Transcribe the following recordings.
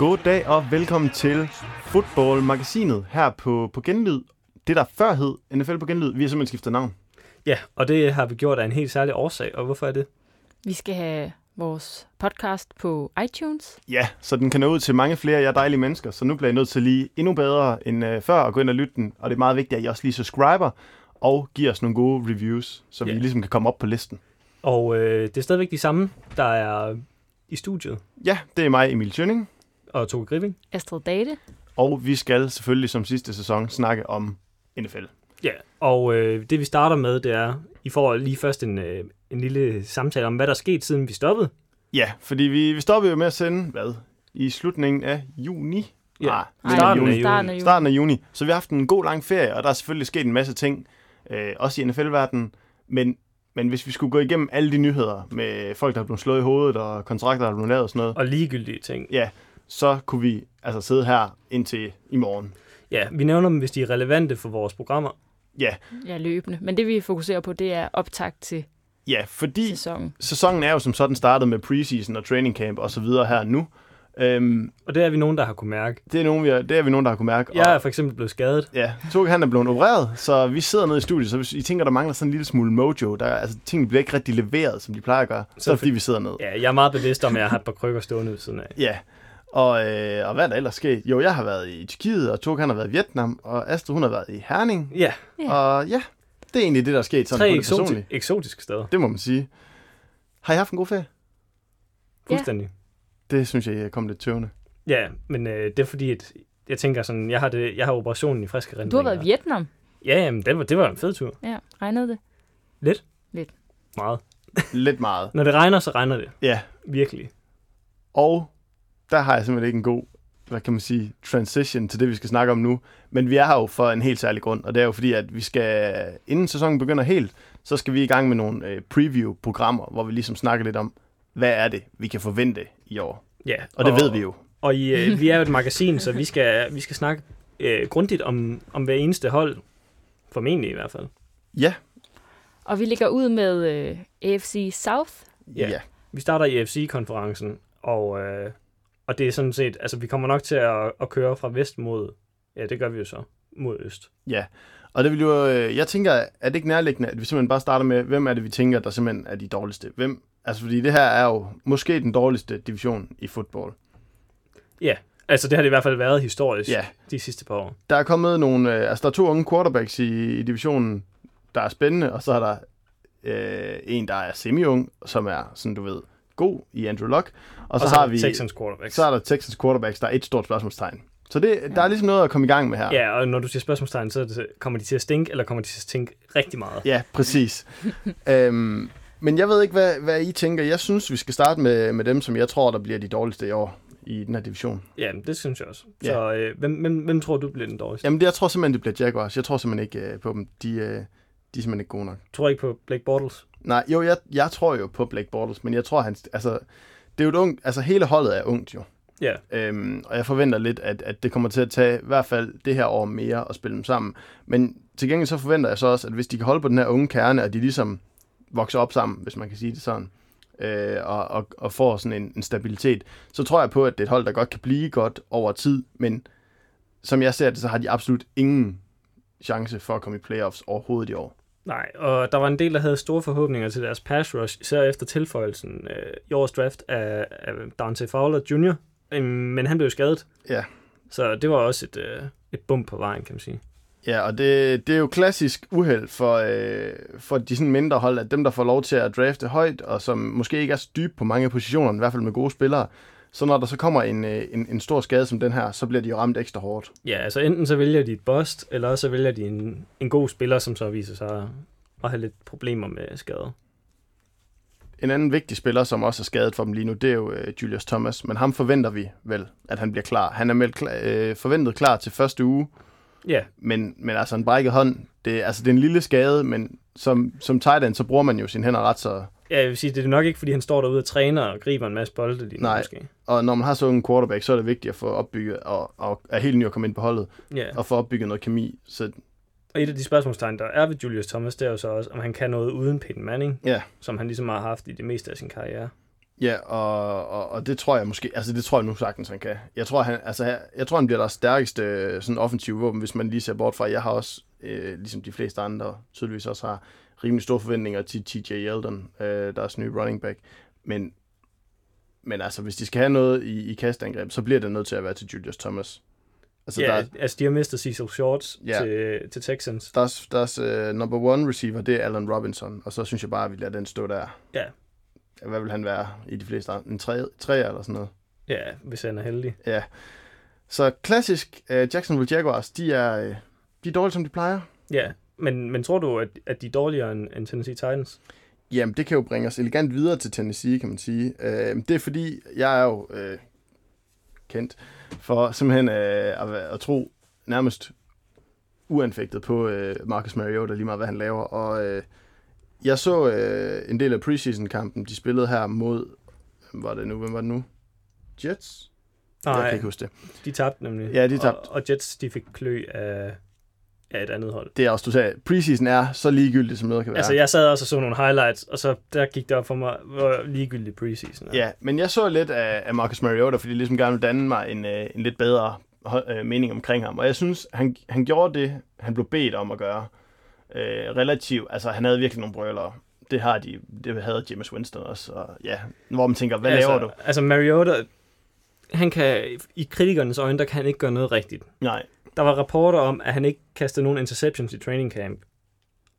God dag og velkommen til Football-magasinet her på, på Genlyd. Det der før hed NFL på Genlyd, vi har simpelthen skiftet navn. Ja, og det har vi gjort af en helt særlig årsag, og hvorfor er det? Vi skal have vores podcast på iTunes. Ja, så den kan nå ud til mange flere af jer dejlige mennesker, så nu bliver jeg nødt til lige endnu bedre end øh, før at gå ind og lytte den. Og det er meget vigtigt, at I også lige subscriber og giver os nogle gode reviews, så Ja. vi ligesom kan komme op på listen. Og øh, det er stadigvæk de samme, der er i studiet, Ja, det er mig, Emil Tjønning, og Toge Griving. Astrid Date. og vi skal selvfølgelig som sidste sæson snakke om NFL. Ja, og øh, det vi starter med, det er, I får lige først en, øh, en lille samtale om, hvad der er sket, siden vi stoppede. Ja, fordi vi, vi stoppede jo med at sende, hvad, i slutningen af juni? Ja, Nej, Nej, starten juni. af juni. starten af juni. starten af juni. Så vi har haft en god lang ferie, og der er selvfølgelig sket en masse ting, øh, også i NFL-verdenen. Men, men hvis vi skulle gå igennem alle de nyheder med folk, der er blevet slået i hovedet, og kontrakter, der er blevet lavet og sådan noget, Og ligegyldige ting. ja, så kunne vi altså sidde her indtil i morgen. Ja, vi nævner dem, hvis de er relevante for vores programmer. Ja, Ja, løbende. Men det vi fokuserer på, det er optakt til ja, fordi sæsonen. sæsonen er jo som sådan startet med preseason og training camp og så videre her nu. Øhm, Og det er vi nogen, der har kunne mærke. det, er nogen, vi er, det er vi nogen, der har kunne mærke. Jeg er for eksempel blevet skadet. ja, Toge han er blevet opereret, så vi sidder nede i studiet, så hvis I tænker, der mangler sådan en lille smule mojo, der, altså, tingene bliver ikke rigtig leveret, som de plejer at gøre, så er det fordi, vi sidder ned. Ja, jeg er meget bevidst om, at jeg har et par krykker stående ved siden af. Ja, og, øh, og hvad er der ellers sket? Jo, jeg har været i Tyrkiet, og Toge han har været i Vietnam, og Astrid hun har været i Herning. Ja, Ja. Og ja, det er egentlig det, der er sket sådan tre på det eksoti- personlige. eksotiske steder. Det må man sige. Har I haft en god ferie? Fuldstændig. Det synes jeg, jeg kom lidt tøvende. Ja, men øh, det er fordi, at jeg tænker sådan, jeg har, det, jeg har operationen i friske Du har rendringer. været i Vietnam. Ja, jamen, det var, det var en fed tur. Ja, regnede det? Lidt. Lidt. Meget. Lidt meget. Når det regner, så regner det. Ja, Virkelig. og der har jeg simpelthen ikke en god, hvad kan man sige, transition til det, vi skal snakke om nu. Men vi er her jo for en helt særlig grund, og det er jo fordi, at vi skal, inden sæsonen begynder helt, så skal vi i gang med nogle øh, preview-programmer, hvor vi ligesom snakker lidt om, hvad er det, vi kan forvente i år. Ja. Og det ved vi jo. Og I, øh, vi er jo et magasin, så vi skal, vi skal snakke øh, grundigt om, om hver eneste hold. Formentlig i hvert fald. Ja, Og vi ligger ud med øh, AFC South. Ja. ja. Vi starter i FC-konferencen, og, øh, og det er sådan set, altså vi kommer nok til at, at køre fra vest mod, ja det gør vi jo så, mod øst. Ja, og det vil jo, øh, jeg tænker, er det ikke nærliggende, at vi simpelthen bare starter med, hvem er det, vi tænker, der simpelthen er de dårligste? Hvem? Altså, fordi det her er jo måske den dårligste division i fodbold. Ja, altså det har det i hvert fald været historisk Ja, de sidste par år. der er kommet nogle, øh, altså der er to unge quarterbacks i, i divisionen, der er spændende, og så er der øh, en, der er semi-ung, som er, sådan du ved, god i Andrew Luck. Og, Og så, så har vi, Texans quarterbacks. så er der Texans quarterbacks, der er et stort spørgsmålstegn. Så det, der er ligesom noget at komme i gang med her. Ja, og når du siger spørgsmålstegn, så det, kommer de til at stinke, eller kommer de til at stinke rigtig meget? Ja, præcis. øhm, men jeg ved ikke, hvad, hvad I tænker. Jeg synes, vi skal starte med, med dem, som jeg tror, der bliver de dårligste i år i den her division. Ja, det synes jeg også. Ja. Så øh, hvem, hvem, hvem tror du bliver den dårligste? Jamen, det, jeg tror simpelthen, det bliver Jaguars. Jeg tror simpelthen ikke øh, på dem. De, øh, de er simpelthen ikke gode nok. Tror ikke på Blake Bortles? Nej, jo, jeg, jeg tror jo på Blake Bortles, men jeg tror, han... Altså, det er jo et ungt... Altså, hele holdet er ungt jo. Ja, Øhm, og jeg forventer lidt, at, at det kommer til at tage i hvert fald det her år mere at spille dem sammen. Men til gengæld så forventer jeg så også, at hvis de kan holde på den her unge kerne, at de ligesom vokser op sammen, hvis man kan sige det sådan, øh, og, og, og får sådan en, en stabilitet, så tror jeg på, at det er et hold, der godt kan blive godt over tid, men som jeg ser det, så har de absolut ingen chance for at komme i playoffs overhovedet i år. Nej. Og der var en del, der havde store forhåbninger til deres pass rush, især efter tilføjelsen øh, i årets draft af, af Dante Fowler Jr., Øhm, men han blev skadet. Ja. Så det var også et, øh, et bump på vejen, kan man sige. Ja, og det, det er jo klassisk uheld for, øh, for de sådan mindre hold, at dem, der får lov til at drafte højt, og som måske ikke er så dybe på mange positioner, i hvert fald med gode spillere, så når der så kommer en, øh, en, en stor skade som den her, så bliver de jo ramt ekstra hårdt. Ja, altså enten så vælger de et bust, eller så vælger de en, en god spiller, som så viser sig at have lidt problemer med skader. En anden vigtig spiller, som også er skadet for dem lige nu, det er jo øh, Julius Thomas, men ham forventer vi vel, at han bliver klar. Han er meldt klar, øh, forventet klar til første uge, Ja, men, men altså en brækket hånd, det, altså, det er en lille skade, men som, som tight end, så bruger man jo sine hænder ret så ja jeg vil sige, det er nok ikke, fordi han står derude og træner og griber en masse bolde lige Nej. måske. Og når man har så en quarterback, så er det vigtigt at få opbygget, og, og er helt ny at komme ind på holdet, Ja. og få opbygget noget kemi. Så Og et af de spørgsmålstegn, der er ved Julius Thomas, det er jo så også, om han kan noget uden Peyton Manning, ja, som han ligesom har haft i det meste af sin karriere. Ja, og, og, og det tror jeg måske, altså det tror jeg nu sagtens, han kan. Jeg tror, han, altså, jeg, tror, han bliver deres stærkeste øh, sådan offensiv våben, hvis man lige ser bort fra, jeg har også, øh, ligesom de fleste andre, tydeligvis også har rimelig store forventninger til TJ Yeldon, øh, deres nye running back. Men, men altså, hvis de skal have noget i, i kastangreb, så bliver det nødt til at være til Julius Thomas. Altså, ja, der, altså de har mistet Cecil Shorts Ja. til, til Texans. deres, deres uh, number one receiver, det er Allen Robinson, og så synes jeg bare, at vi lader den stå der. Ja. Hvad vil han være i de fleste andre? En tre, tre eller sådan noget? Ja, hvis han er heldig. Ja. Så klassisk uh, Jacksonville Jaguars, de er, uh, de er dårlige, som de plejer. Ja, men, men tror du, at, at de er dårligere end, end Tennessee Titans? Jamen, det kan jo bringe os elegant videre til Tennessee, kan man sige. Uh, det er fordi, jeg er jo uh, kendt for simpelthen uh, at, at tro nærmest uanfægtet på uh, Marcus Mariota, lige meget hvad han laver. Og uh, jeg så uh, en del af preseason-kampen, de spillede her mod, hvem var det nu? Hvem var det nu? Jets? jeg kan ikke huske det. de tabte nemlig. Ja, de tabte. Og, og Jets, de fik klø af, af et andet hold. Det er også, du sagde, preseason er så ligegyldigt, som noget kan være. Altså, jeg sad også og så nogle highlights, og så der gik det op for mig, hvor ligegyldigt preseason er. Ja, men jeg så lidt af, af Marcus Mariota, fordi jeg ligesom gerne ville danne mig en, øh, en lidt bedre øh, mening omkring ham. Og jeg synes, han, han gjorde det, han blev bedt om at gøre. Øh, relativt, altså han havde virkelig nogle brølere. Det har de, det havde James Winston også. Og ja, hvor man tænker, hvad altså, laver du? Altså, Mariota, han kan, i kritikernes øjne, der kan han ikke gøre noget rigtigt. Nej, Der var rapporter om, at han ikke kastede nogen interceptions i training camp.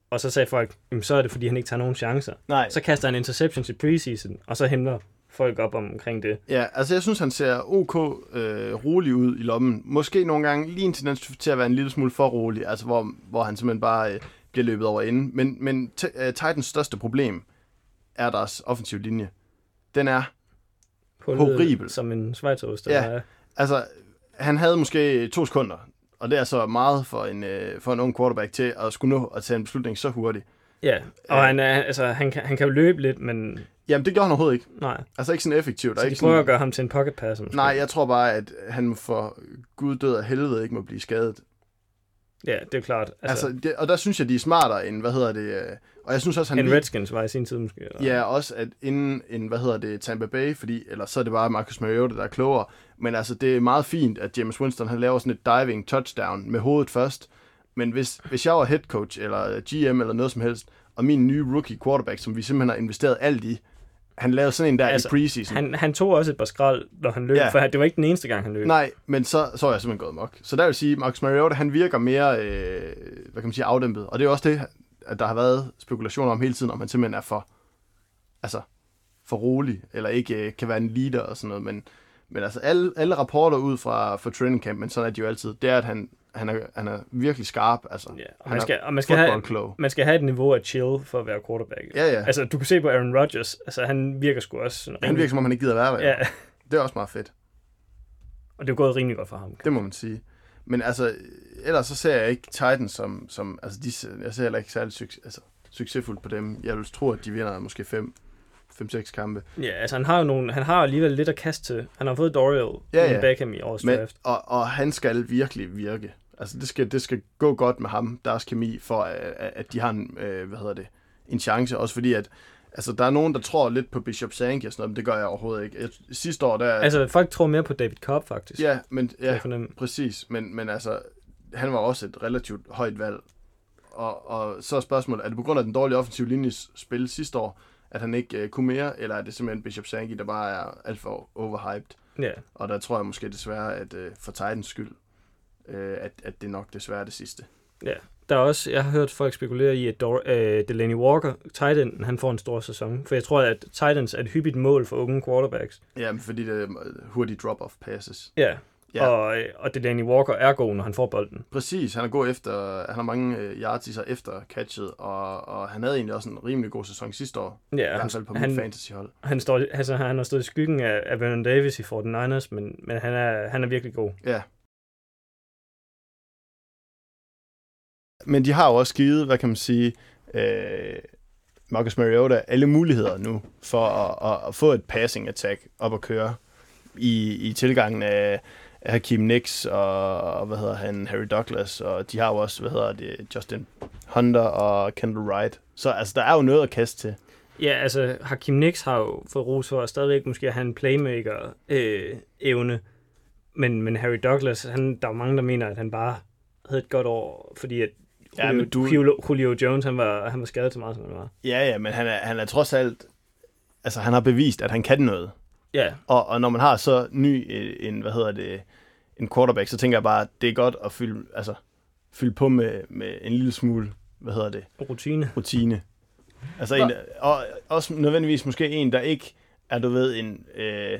Og så sagde folk, "Jamen, så er det, fordi han ikke tager nogen chancer. nej. Så kaster han interceptions i preseason, og så henter folk op omkring det. Ja, altså jeg synes, han ser ok øh, rolig ud i lommen. Måske nogle gange lige en tendens til at være en lille smule for rolig, altså hvor, hvor han simpelthen bare øh, bliver løbet over inden. Men, men t- øh, Titans største problem er deres offensiv linje. Den er Hullet Horribel. Som en schweizerost. Ja. hvad? Altså, han havde måske to sekunder, og det er så meget for en, øh, for en ung quarterback til at skulle nå at tage en beslutning så hurtigt. ja. Og Ja. han, er, altså, han, kan, han kan jo løbe lidt, men Jamen, det gjorde han overhovedet ikke. nej. Altså ikke sådan effektivt. Så de ikke prøver sådan... at gøre ham til en pocket passer. Måske. Nej, jeg tror bare, at han for Gud død af helvede ikke må blive skadet. Ja, det er klart. Altså, Altså, det, og der synes jeg, de er smartere end, hvad hedder det, øh, og jeg synes også, han... en Redskins var i sin tid måske. Eller? Ja, også at inden en, hvad hedder det, Tampa Bay, fordi, eller så er det bare Marcus Mariota, der er klogere. Men altså, det er meget fint, at James Winston, han laver sådan et diving touchdown med hovedet først. Men hvis, hvis jeg var head coach, eller GM, eller noget som helst, og min nye rookie quarterback, som vi simpelthen har investeret alt i, han lavede sådan en der Altså, i preseason. Han, han tog også et par skrald, når han løb, Ja. for det var ikke den eneste gang, han løb. Nej, men så, så er jeg simpelthen gået mok. Så der vil sige, Marcus Mariota, han virker mere, øh, hvad kan man sige, afdæmpet. Og det er også det, at der har været spekulationer om hele tiden, om han simpelthen er for, altså, for rolig, eller ikke øh, kan være en leader og sådan noget. Men, men altså, alle, alle rapporter ud fra, fra training camp, men sådan er de jo altid, det er, at han, han, er, han er virkelig skarp. Altså, Ja, og han man skal, og man skal, have, man skal have et niveau af chill for at være quarterback. Ja, ja. Altså, du kan se på Aaron Rodgers, altså han virker sgu også sådan Han virker, som om han ikke gider være der. Ja, Det er også meget fedt. og det er gået rimelig godt for ham. Det må man sige. Men altså, ellers så ser jeg ikke Titans som, som altså de, jeg ser heller ikke særlig succes, altså, succesfuldt på dem. Jeg vil tro, at de vinder måske 5 5-6 kampe. Ja, altså han har jo nogle, han har alligevel lidt at kaste til. Han har fået Dorial ja, ja. Beckham i årets Men, draft. og, og han skal virkelig virke. Altså det skal, det skal gå godt med ham, deres kemi, for at, at de har en, øh, hvad hedder det, en chance. Også fordi, at altså, der er nogen, der tror lidt på Bishop Sankey og sådan noget, men det gør jeg overhovedet ikke. Jeg, sidste år, der... Altså, folk tror mere på David Cobb, faktisk. ja, men, ja. Præcis, men, men altså, han var også et relativt højt valg. Og, og så er spørgsmålet, er det på grund af den dårlige offensive linjes spil sidste år, at han ikke uh, kunne mere, eller er det simpelthen Bishop Sankey, der bare er alt for overhyped? Ja. Og der tror jeg måske desværre, at uh, for Titans skyld, uh, at, at det er nok desværre det sidste. ja. Der er også, jeg har hørt folk spekulere i, at Dor- øh, Delaney Walker, Titan, han får en stor sæson. For jeg tror, at Titans er et hyppigt mål for unge quarterbacks. Ja, men fordi det er hurtige drop-off passes. Ja. Ja. Og, øh, og Delaney Walker er god, når han får bolden. Præcis, han er god efter, han har mange uh, yards i sig efter catchet, og, og han havde egentlig også en rimelig god sæson sidste år. I Ja, hvert han, fald på mit han, fantasyhold. han, står, altså, han har stået i skyggen af, af Vernon Davis i 49ers, men, men han, er, han er virkelig god. Ja. Men de har jo også givet, hvad kan man sige, øh, Marcus Mariota alle muligheder nu for at, at, at få et passing attack op at køre i, i tilgangen af, af Hakeem og, og, hvad hedder han, Harry Douglas, og de har jo også, hvad hedder det, Justin Hunter og Kendall Wright. Så altså, der er jo noget at kaste til. Ja, altså Hakim Nix har jo fået ros for at stadigvæk måske have en playmaker-evne, øh, men, men Harry Douglas, han, der er jo mange, der mener, at han bare havde et godt år, fordi at Ja, Julio, men du- Julio, Julio Jones, han var, han var skadet så meget, som han var. Ja, ja, men han er, han er trods alt... Altså, han har bevist, at han kan noget. Ja, Og, og når man har så ny øh, en, hvad hedder det, en quarterback, så tænker jeg bare, at det er godt at fylde, altså, fylde på med, med en lille smule, hvad hedder det, rutine. rutine. Altså en, og også nødvendigvis måske en, der ikke er, du ved, en, øh,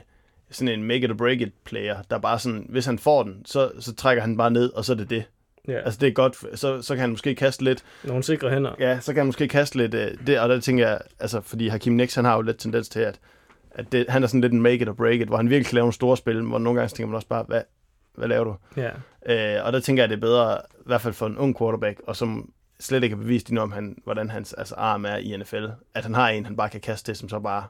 sådan en make it or break it player, der bare sådan, hvis han får den, så, så trækker han bare ned, og så er det det. Ja, Altså det er godt, så, så kan han måske kaste lidt, nogle sikre hænder. ja, så kan han måske kaste lidt, øh, det, og der tænker jeg, altså fordi Hakim Nix, han har jo lidt tendens til, at, at det, han er sådan lidt en make it or break it, hvor han virkelig kan lave nogle store spil, hvor nogle gange tænker man også bare, hvad, hvad laver du? Ja. Øh, og der tænker jeg, det er bedre, i hvert fald for en ung quarterback, og som slet ikke har bevist endnu, om han, hvordan hans altså, arm er i NFL, at han har en, han bare kan kaste til, som så bare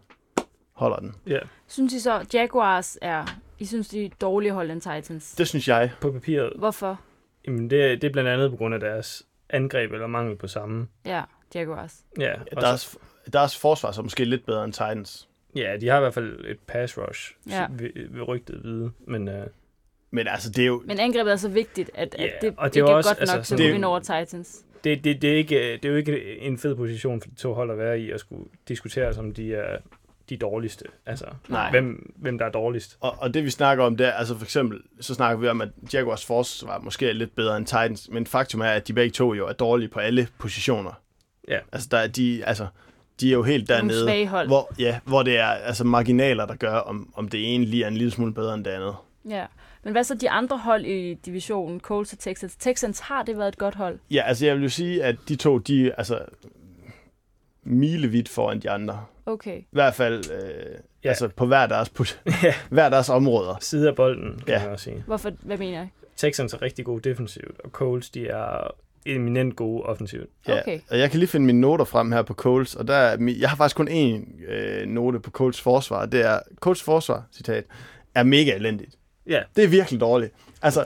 holder den. ja, Synes I så, Jaguars er... I synes, de er dårlige hold end Titans? Det synes jeg. på papiret. Hvorfor? Jamen, det, det er blandt andet på grund af deres angreb eller mangel på samme. Ja, Jaguars. Ja, og Deres, så, deres forsvar er måske lidt bedre end Titans. ja, de har i hvert fald et pass rush, Ja. ved, ved rygtet vide. Men uh, Men altså, det er jo... Men angrebet er så vigtigt, at, at det og det er ikke er også- godt nok altså, til at det vinde over Titans. det, det, det, er ikke, det er jo ikke en fed position for de to hold at være i at skulle diskutere, som de er de dårligste. Altså, Nej. hvem, hvem der er dårligst. Og, og det vi snakker om der, altså for eksempel, så snakker vi om, at Jaguars forsvar måske er lidt bedre end Titans, men faktum er, at de begge to jo er dårlige på alle positioner. Ja. Altså, der, er de, altså, de er jo helt dernede, hvor, ja, hvor det er altså marginaler, der gør, om, om det ene lige er en lille smule bedre end det andet. Ja. Men hvad så de andre hold i divisionen, Colts og Texans? Texans har det været et godt hold. Ja, altså jeg vil jo sige, at de to, de er altså milevidt foran de andre. Okay. I hvert fald øh, Ja. altså på hver deres, pos- Ja. hver deres områder. Side af bolden, kan Ja. man også sige. Hvorfor? Hvad mener jeg? Texans er rigtig gode defensivt, og Colts, de er eminent gode offensivt. Ja, Okay. og jeg kan lige finde mine noter frem her på Coles, og der er, jeg har faktisk kun én øh, note på Coles forsvar. Det er, Coles forsvar, citat, er mega elendigt. Ja, Det er virkelig dårligt. Altså,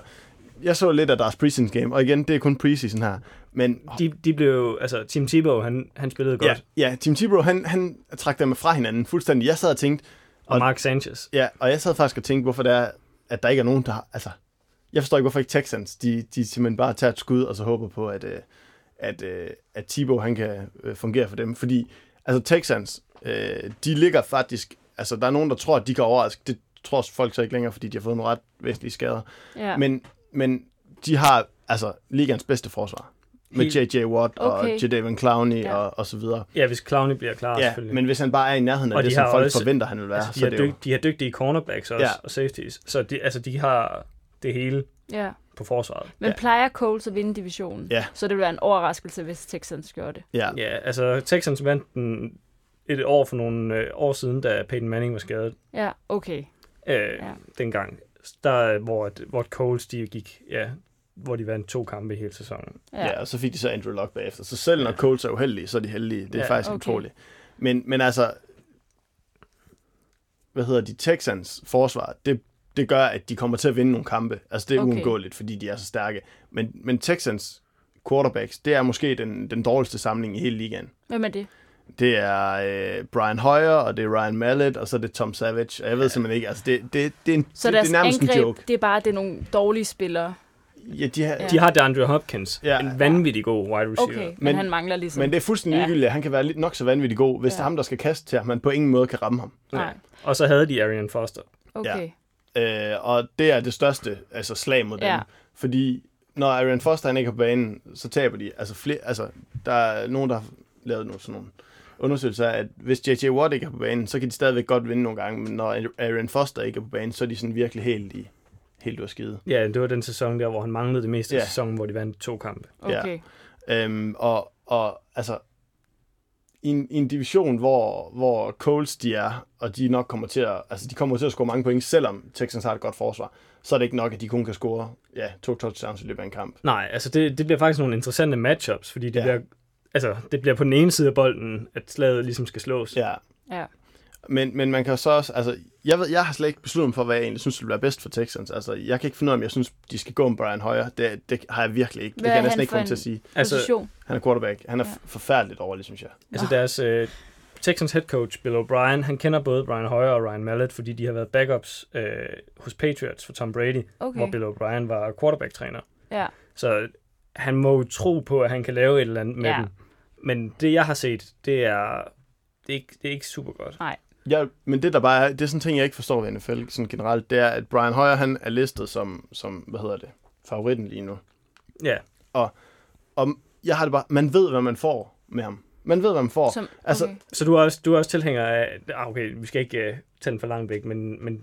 jeg så lidt af deres preseason game, og igen, det er kun preseason her. Men de, de blev jo- altså Tim Tebow, han, han spillede ja, godt, ja, Tim Tebow, han, han trak dem fra hinanden fuldstændig. Jeg sad og tænkte, og Mark Sanchez. ja, og jeg sad faktisk og tænkte, hvorfor det er, at der ikke er nogen, der har, altså, jeg forstår ikke, hvorfor ikke Texans, de, de simpelthen bare tager et skud, og så håber på, at, øh, at, øh, at Tebow, han kan øh, fungere for dem. Fordi, altså Texans, de ligger faktisk, altså der er nogen, der tror, at de kan overraske. Det tror folk så ikke længere, fordi de har fået nogle ret væsentlige skader. Ja. Men, men de har altså ligands bedste forsvar. Med J.J. Watt og Okay. Jadavion Clowney Ja. og, og så videre. Ja, hvis Clowney bliver klar, Ja, selvfølgelig. men hvis han bare er i nærheden af Og det, de som folk også- forventer, han vil være, altså, de, så har det jo... dyg, de har dygtige cornerbacks også, Ja. og safeties. Så de, altså, de har det hele ja. på forsvaret. Men Ja. plejer Colts at vinde divisionen? Ja. Så det vil være en overraskelse, hvis Texans gør det. Ja, Ja, altså Texans vandt den et år for nogle øh, år siden, da Peyton Manning var skadet. Ja, okay. Øh, Ja. Dengang. Der, hvor, at- hvor Coles, de gik, ja, hvor de vandt to kampe i hele sæsonen. Ja. Ja. ja, og så fik de så Andrew Luck bagefter. Så selv når Colts er uheldige, så er de heldige. Det er Ja, ja, faktisk okay. utroligt. Men, men altså, hvad hedder de, Texans forsvar, det, det gør, at de kommer til at vinde nogle kampe. Altså, det er Okay. uundgåeligt, fordi de er så stærke. Men, men Texans quarterbacks, det er måske den, den dårligste samling i hele ligaen. Hvem er det? Det er øh, Brian Hoyer, og det er Ryan Mallett, og så er det Tom Savage. Og jeg ved simpelthen ikke, altså det, det, det, er, en, Så det, det er nærmest angreb, en joke. det er bare det er nogle dårlige spillere. Ja, de har, Ja. ja. De har DeAndre Hopkins, Ja. en vanvittig god wide receiver. Okay, men, Men- han mangler ligesom. Men det er fuldstændig Ja. ligegyldigt. Han kan være lidt nok så vanvittig god, hvis Ja. ja. det er ham, der skal kaste til ham, man på ingen måde kan ramme ham. Nej, Og så havde de Arian Foster. okay. Øh, og det er det største altså slag mod dem. Ja. Fordi når Aaron Foster han ikke er på banen, så taber de. Altså, flere, altså der er nogen, der har lavet nogle, sådan nogle undersøgelser af, at hvis J.J. Watt ikke er på banen, så kan de stadigvæk godt vinde nogle gange, men når Aaron Foster ikke er på banen, så er de sådan virkelig helt i helt ud af skide. Ja, det var den sæson der, hvor han manglede det meste af Ja. sæsonen, hvor de vandt to kampe. okay. Øhm, og, og altså, i en, i en division, hvor, hvor Colts de er, og de nok kommer til at, altså de kommer til at score mange point, selvom Texans har et godt forsvar, så er det ikke nok, at de kun kan score ja, to touchdowns i løbet af en kamp. Nej, altså det, det bliver faktisk nogle interessante matchups, fordi det, Ja. bliver, altså, det bliver på den ene side af bolden, at slaget ligesom skal slås. Ja, Ja. Men, men man kan så også, altså, jeg, ved, jeg har slet ikke besluttet mig for, hvad jeg egentlig synes, det vil være bedst for Texans. Altså, jeg kan ikke finde ud af, om jeg synes, de skal gå med Brian Hoyer. Det, det har jeg virkelig ikke. Det Hvad kan er jeg næsten ikke komme til at sige. Altså, Position. Han er quarterback. Han er Ja. forfærdeligt dårlig, synes jeg. altså deres øh, Texans head coach Bill O'Brien, han kender både Brian Hoyer og Ryan Mallett, fordi de har været backups øh, hos Patriots for Tom Brady, Okay. hvor Bill O'Brien var quarterback-træner. Ja. Så han må jo tro på, at han kan lave et eller andet med Ja. dem. Men det, jeg har set, det er, det er, ikke, det er ikke super godt. Ja, men det der bare er, det er sådan en ting, jeg ikke forstår ved NFL sådan generelt, det er, at Brian Hoyer, han er listet som, som hvad hedder det, favoritten lige nu. Ja, Og jeg har det bare, man ved, hvad man får med ham. Man ved, hvad man får. Som, altså- okay. så du er også, du er også tilhænger af, ah, okay, vi skal ikke uh, tage den for langt væk, men, men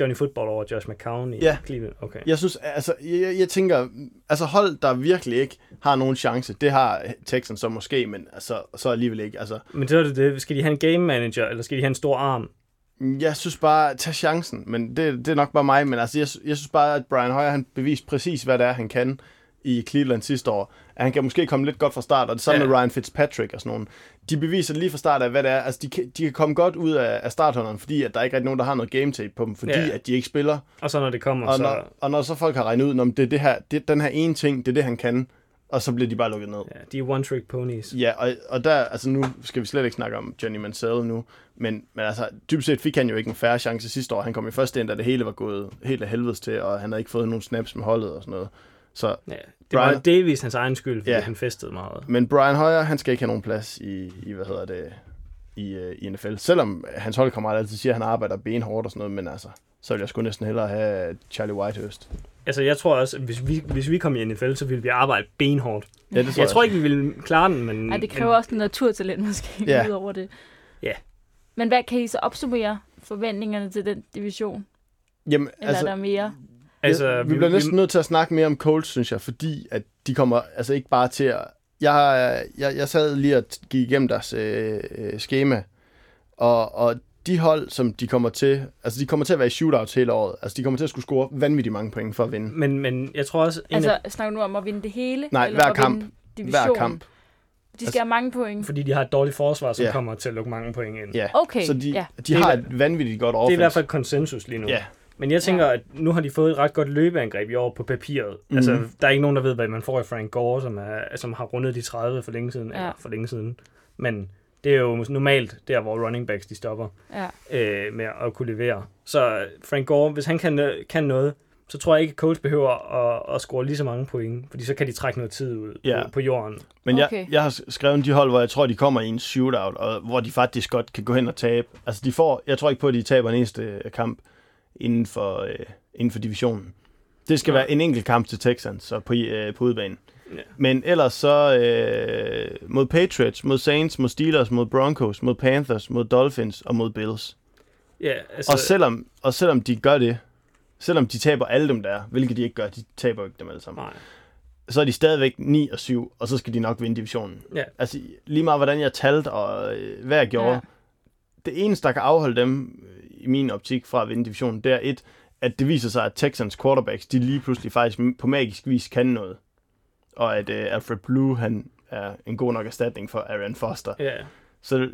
Johnny Football over Josh McCown i Ja. Cleveland. Okay. Jeg synes, altså, jeg, jeg tænker, altså hold, der virkelig ikke har nogen chance, det har Texans så måske, men altså, så alligevel ikke. Altså, Men så er det det. Skal de have en game manager, eller skal de have en stor arm? jeg synes bare, tag chancen, men det, det er nok bare mig, men altså, jeg, jeg synes bare, at Brian Hoyer, han beviste præcis, hvad det er, han kan i Cleveland sidste år. At han kan måske komme lidt godt fra start, og det samme Ja. med Ryan Fitzpatrick og sådan nogen. De beviser lige fra start af, hvad det er. Altså, de kan, de kan komme godt ud af, af starthånderen, fordi at der ikke er nogen, der har noget game tape på dem, fordi Ja. at de ikke spiller. Og så når det kommer, Og så... når, og når så folk har regnet ud, om det er det her, det, den her ene ting, det er det, han kan, og så bliver de bare lukket ned. Ja, de er one-trick ponies. Ja, og, og der, altså nu skal vi slet ikke snakke om Johnny Mansell nu, men, men altså, dybest set fik han jo ikke en færre chance sidste år. Han kom i første ind, da det hele var gået helt af helvedes til, og han havde ikke fået nogen snaps med holdet og sådan noget. Så, Ja, det var Brian- delvis hans egen skyld, fordi Ja. han festede meget. men Brian Hoyer, han skal ikke have nogen plads i, i hvad hedder det, i, uh, i NFL. Selvom hans holdkammerat altid siger, at han arbejder benhårdt og sådan noget, men altså, så vil jeg sgu næsten hellere have Charlie Whitehurst. Altså, jeg tror også, at hvis vi, hvis vi kom i NFL, så ville vi arbejde benhårdt. Ja, det tror Jeg tror ikke, vi ville klare den, men... Ej, det kræver også en naturtalent måske, Ja. ud over det. Ja. Men hvad kan I så opsummere forventningerne til den division? Jamen, Eller altså, er der mere? Altså, Altså, vi, vi bliver næsten nødt til at snakke mere om Colts, synes jeg, fordi at de kommer altså ikke bare til at... Jeg, har, jeg, jeg sad lige og gik igennem deres øh, øh, schema, og, og de hold, som de kommer til... Altså, de kommer til at være i shootouts hele året. Altså, de kommer til at skulle score vanvittigt mange point for at vinde. Men, men jeg tror også... En Altså, af, snakker nu om at vinde det hele? Nej, eller hver at kamp. Hver kamp. De skal have mange point. fordi de har et dårligt forsvar, som Ja. kommer til at lukke mange point ind. Ja, Okay, så de, ja. de har et vanvittigt godt Det er offense. i hvert fald konsensus lige nu. Ja, Men jeg tænker, at nu har de fået et ret godt løbeangreb i år på papiret. Mm-hmm. Altså, der er ikke nogen, der ved, hvad man får i Frank Gore, som, er, som har rundet de 30 for længe siden. Ja. Eller for længe siden. Men det er jo normalt der, hvor running backs de stopper Ja. øh, med at kunne levere. Så Frank Gore, hvis han kan, kan noget, så tror jeg ikke, at coach behøver at, at score lige så mange point, fordi så kan de trække noget tid ud Ja. på, på jorden. Men jeg, Okay. jeg har skrevet de hold, hvor jeg tror, de kommer i en shootout, og hvor de faktisk godt kan gå hen og tabe. Altså, de får, jeg tror ikke på, at de taber en eneste øh, kamp inden for, øh, inden for divisionen. Det skal Nej. være en enkelt kamp til Texans så på, øh, på udbanen. Ja. Men ellers så øh, mod Patriots, mod Saints, mod Steelers, mod Broncos, mod Panthers, mod Dolphins og mod Bills. Ja, altså, Og selvom, og selvom de gør det, selvom de taber alle dem der, hvilket de ikke gør, de taber ikke dem alle sammen, nej. så er de stadigvæk 9 og 7, og så skal de nok vinde divisionen. Ja. Altså lige meget hvordan jeg talte og øh, hvad jeg gjorde, Ja. ja. det eneste, der kan afholde dem i min optik fra at vinde divisionen, det er et, at det viser sig, at Texans quarterbacks, de lige pludselig faktisk på magisk vis kan noget. Og at øh, Alfred Blue, han er en god nok erstatning for Aaron Foster. Ja. Så,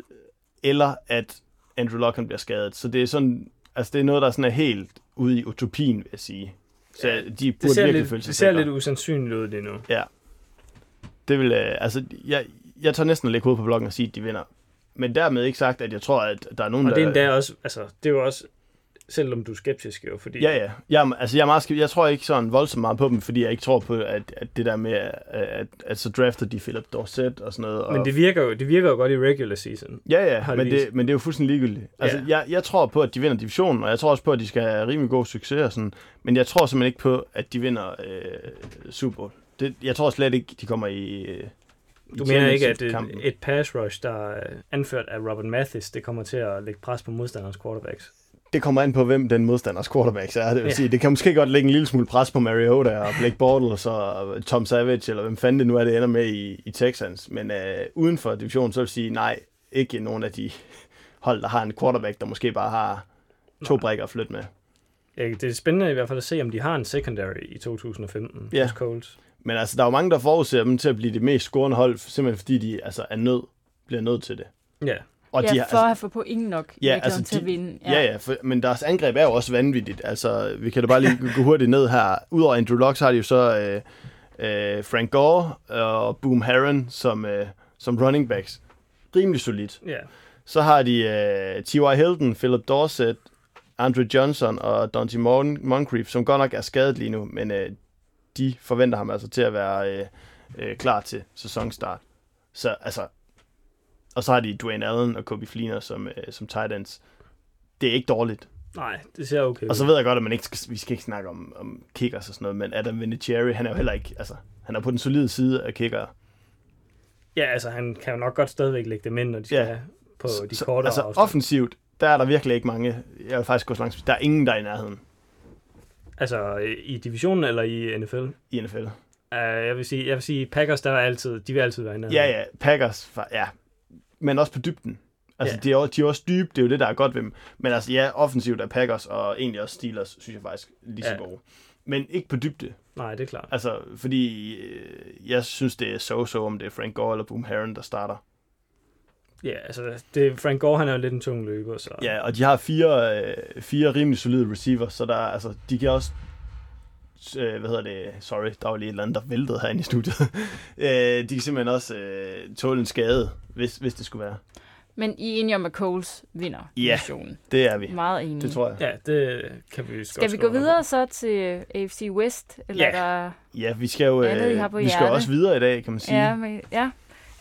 eller at Andrew Luck han bliver skadet. Så det er sådan, altså det er noget, der sådan er helt ude i utopien, vil jeg sige. Så Ja, ja, de Det burde ser, virkelig lidt, føle sig det ser sikre. lidt usandsynligt ud lige nu. Det vil, øh, altså, jeg, jeg tager næsten at lægge hovedet på blokken og sige, at de vinder. Men dermed ikke sagt, at jeg tror, at der er nogen, Og det er der... endda også, altså, det er jo også, selvom du er skeptisk jo, fordi... Ja, ja. Jeg, altså, jeg, er meget, skep- jeg tror ikke sådan voldsomt meget på dem, fordi jeg ikke tror på, at, at det der med, at, at, at så drafter de Philip Dorset og sådan noget. Og, Men det virker, jo, det virker jo godt i regular season. Ja, ja, men det, men det er jo fuldstændig ligegyldigt. Altså, Ja. jeg, jeg tror på, at de vinder divisionen, og jeg tror også på, at de skal have rimelig god succes og sådan. Men jeg tror simpelthen ikke på, at de vinder øh, Super Bowl. Det, jeg tror slet ikke, de kommer i... Øh, i Du mener ikke, at championship-kampen. et, et pass rush, der er anført af Robert Mathis, det kommer til at lægge pres på modstanderens quarterbacks? Det kommer an på, hvem den modstanders quarterbacks er. Det vil Ja. ja. sige, det kan måske godt lægge en lille smule pres på Mariota og Blake Bortles og Tom Savage, eller hvem fanden det nu er, det ender med i, i Texans. Men øh, uden for divisionen, så vil jeg sige, nej, ikke nogen af de hold, der har en quarterback, der måske bare har to Nej. brækker at flytte med. Ja, det er spændende i hvert fald at se, om de har en secondary i 2015 Ja. hos Colts. Men altså, der er jo mange, der forudser dem til at blive det mest scorende hold, simpelthen fordi de altså, er nødt, bliver nødt til det. Ja, Og ja, de for har, at altså, have fået point nok Ja, ja, altså, til at de- vinde. ja, ja, for, men deres angreb er jo også vanvittigt. Altså, vi kan da bare lige gå hurtigt ned her. Udover Andrew Luck, så har de jo så øh, øh, Frank Gore og Boom Herron som, øh, som running backs. Rimelig solidt. ja. Så har de uh, T.Y. Hilton, Philip Dorset, Andre Johnson og Dante Mon- Moncrief, som godt nok er skadet lige nu, men uh, de forventer ham altså til at være uh, uh, klar til sæsonstart. Så altså, og så har de Dwayne Allen og Kobe Fleener som, uh, som tight ends. Det er ikke dårligt. Nej, det ser okay ud. Og så ved jeg godt, at man ikke skal, vi skal ikke snakke om, om kickers og sådan noget, men Adam Vinatieri, han er jo heller ikke, altså, han er på den solide side af kicker. Ja, altså han kan jo nok godt stadigvæk lægge dem ind, når de skal Ja. på de Så, korte altså afstand. offensivt, der er der virkelig ikke mange. Jeg vil faktisk gå så langt. Der er ingen, der er i nærheden Altså i divisionen eller i NFL? i NFL. Uh, jeg, vil sige, jeg vil sige, Packers, der er altid, de vil altid være inde. Ja, ja, Packers, ja. Men også på dybden. Altså, Ja. de, er, jo- de er også dybe, det er jo det, der er godt ved dem. Men altså, ja, offensivt er Packers, og egentlig også Steelers, synes jeg faktisk lige så Ja. gode. Men ikke på dybde. Nej, det er klart. Altså, fordi øh, jeg synes, det er so-so, om det er Frank Gore eller Boom Heron, der starter. Ja, altså det, Frank Gore, han er jo lidt en tung løber, så... Ja, og de har fire, øh, fire rimelig solide receiver, så der er, altså, de kan også øh, hvad hedder det, sorry, der var lige et eller andet, der væltede herinde i studiet. øh, de kan simpelthen også øh, tåle en skade, hvis, hvis det skulle være. Men I er enige om, at Coles vinder Ja. divisionen. Det er vi. Meget enige. Det tror jeg. Ja, det kan vi Skal vi gå videre så til AFC West? Eller Ja. der... Ja, vi skal jo Andet, I øh, har på vi skal også videre i dag, kan man sige. Ja, men, ja.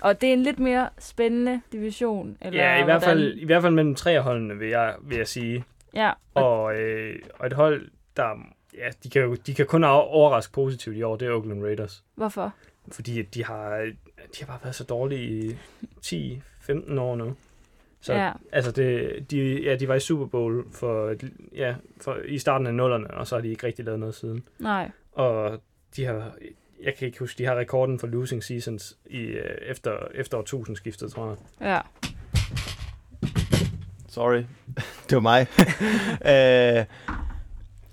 Og det er en lidt mere spændende division. Eller Ja, i hvert, hvordan? fald, i hvert fald mellem tre af holdene, vil jeg, vil jeg sige. Ja, og, Og, øh, og et hold, der... Ja, de kan, jo, de kan kun overraske positivt i år, det er Oakland Raiders. hvorfor? Fordi de har, de har bare været så dårlige i 10-15 år nu. Så Ja. altså, det, de, ja, de var i Super Bowl for, ja, for, i starten af nullerne, og så har de ikke rigtig lavet noget siden. Nej. Og de har, jeg kan ikke huske, de har rekorden for losing seasons i, øh, efter, efter årtusindskiftet, tror jeg. Ja. Sorry, det var mig. øh,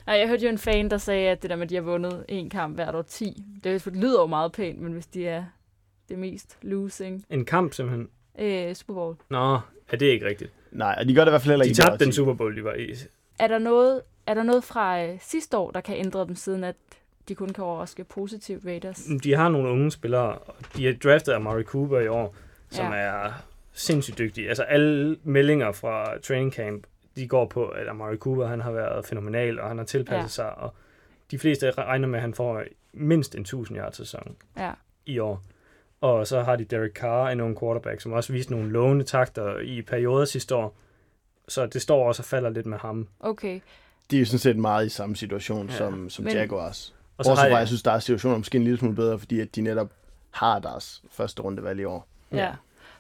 Ej, jeg hørte jo en fan, der sagde, at det der med, at de har vundet en kamp hvert år 10, det lyder jo meget pænt, men hvis de er det mest losing En kamp simpelthen. øh, Super Bowl. Nå, er det ikke rigtigt? nej, og de gør det i hvert fald heller De ikke. i tabte den år 10. Super Bowl, de var i. Er der noget, er der noget fra øh, sidste år, der kan ændre dem, siden at de kun kan overraske positivt Raiders? De har nogle unge spillere, og de er draftet af Mari Cooper i år, som Ja. er sindssygt dygtige. Altså alle meldinger fra training camp, de går på, at Amari Cooper han har været fænomenal, og han har tilpasset Ja. sig, og de fleste regner med, at han får mindst en 1000 yard sæson Ja. i år. Og så har de Derek Carr, en ung quarterback, som også viste nogle lovende takter i perioder sidste år. Så det står også og falder lidt med ham. Okay. De er jo sådan set meget i samme situation ja. som, som Men- Jaguars. Og så Bortset har jeg, jeg synes, der er situationer måske en lille smule bedre, fordi at de netop har deres første rundevalg i år. Ja. Ja.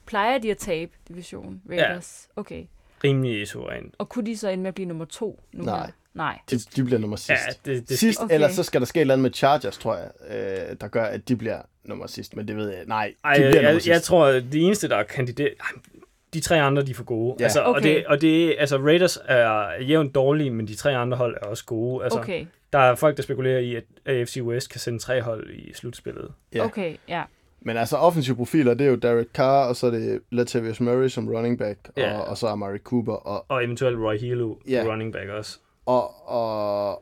Plejer de at tabe division Raiders? Ja. Okay. rimelig suverænt. Og kunne de så ende med at blive nummer to nu Nej. her? Nej. De, de bliver nummer sidst. Ja, det, det, sidst, Okay. okay. eller så skal der ske et eller andet med Chargers, tror jeg, øh, der gør, at de bliver nummer sidst. Men det ved jeg, nej, de Ej, bliver jeg, nummer sidst. jeg tror, at de eneste, der er kandidat... De tre andre, de er for gode. Ja. Altså, og, Okay. det, og det, altså, Raiders er jævnt dårlige, men de tre andre hold er også gode. Altså, Okay. Der er folk, der spekulerer i, at AFC West kan sende tre hold i slutspillet. Ja. Okay, ja. Men altså offensive profiler, det er jo Derek Carr, og så er det Latavius Murray som running back, Ja. og, og så Amari Cooper. Og, Og eventuelt Roy Hilo, Ja. running back også. og, og,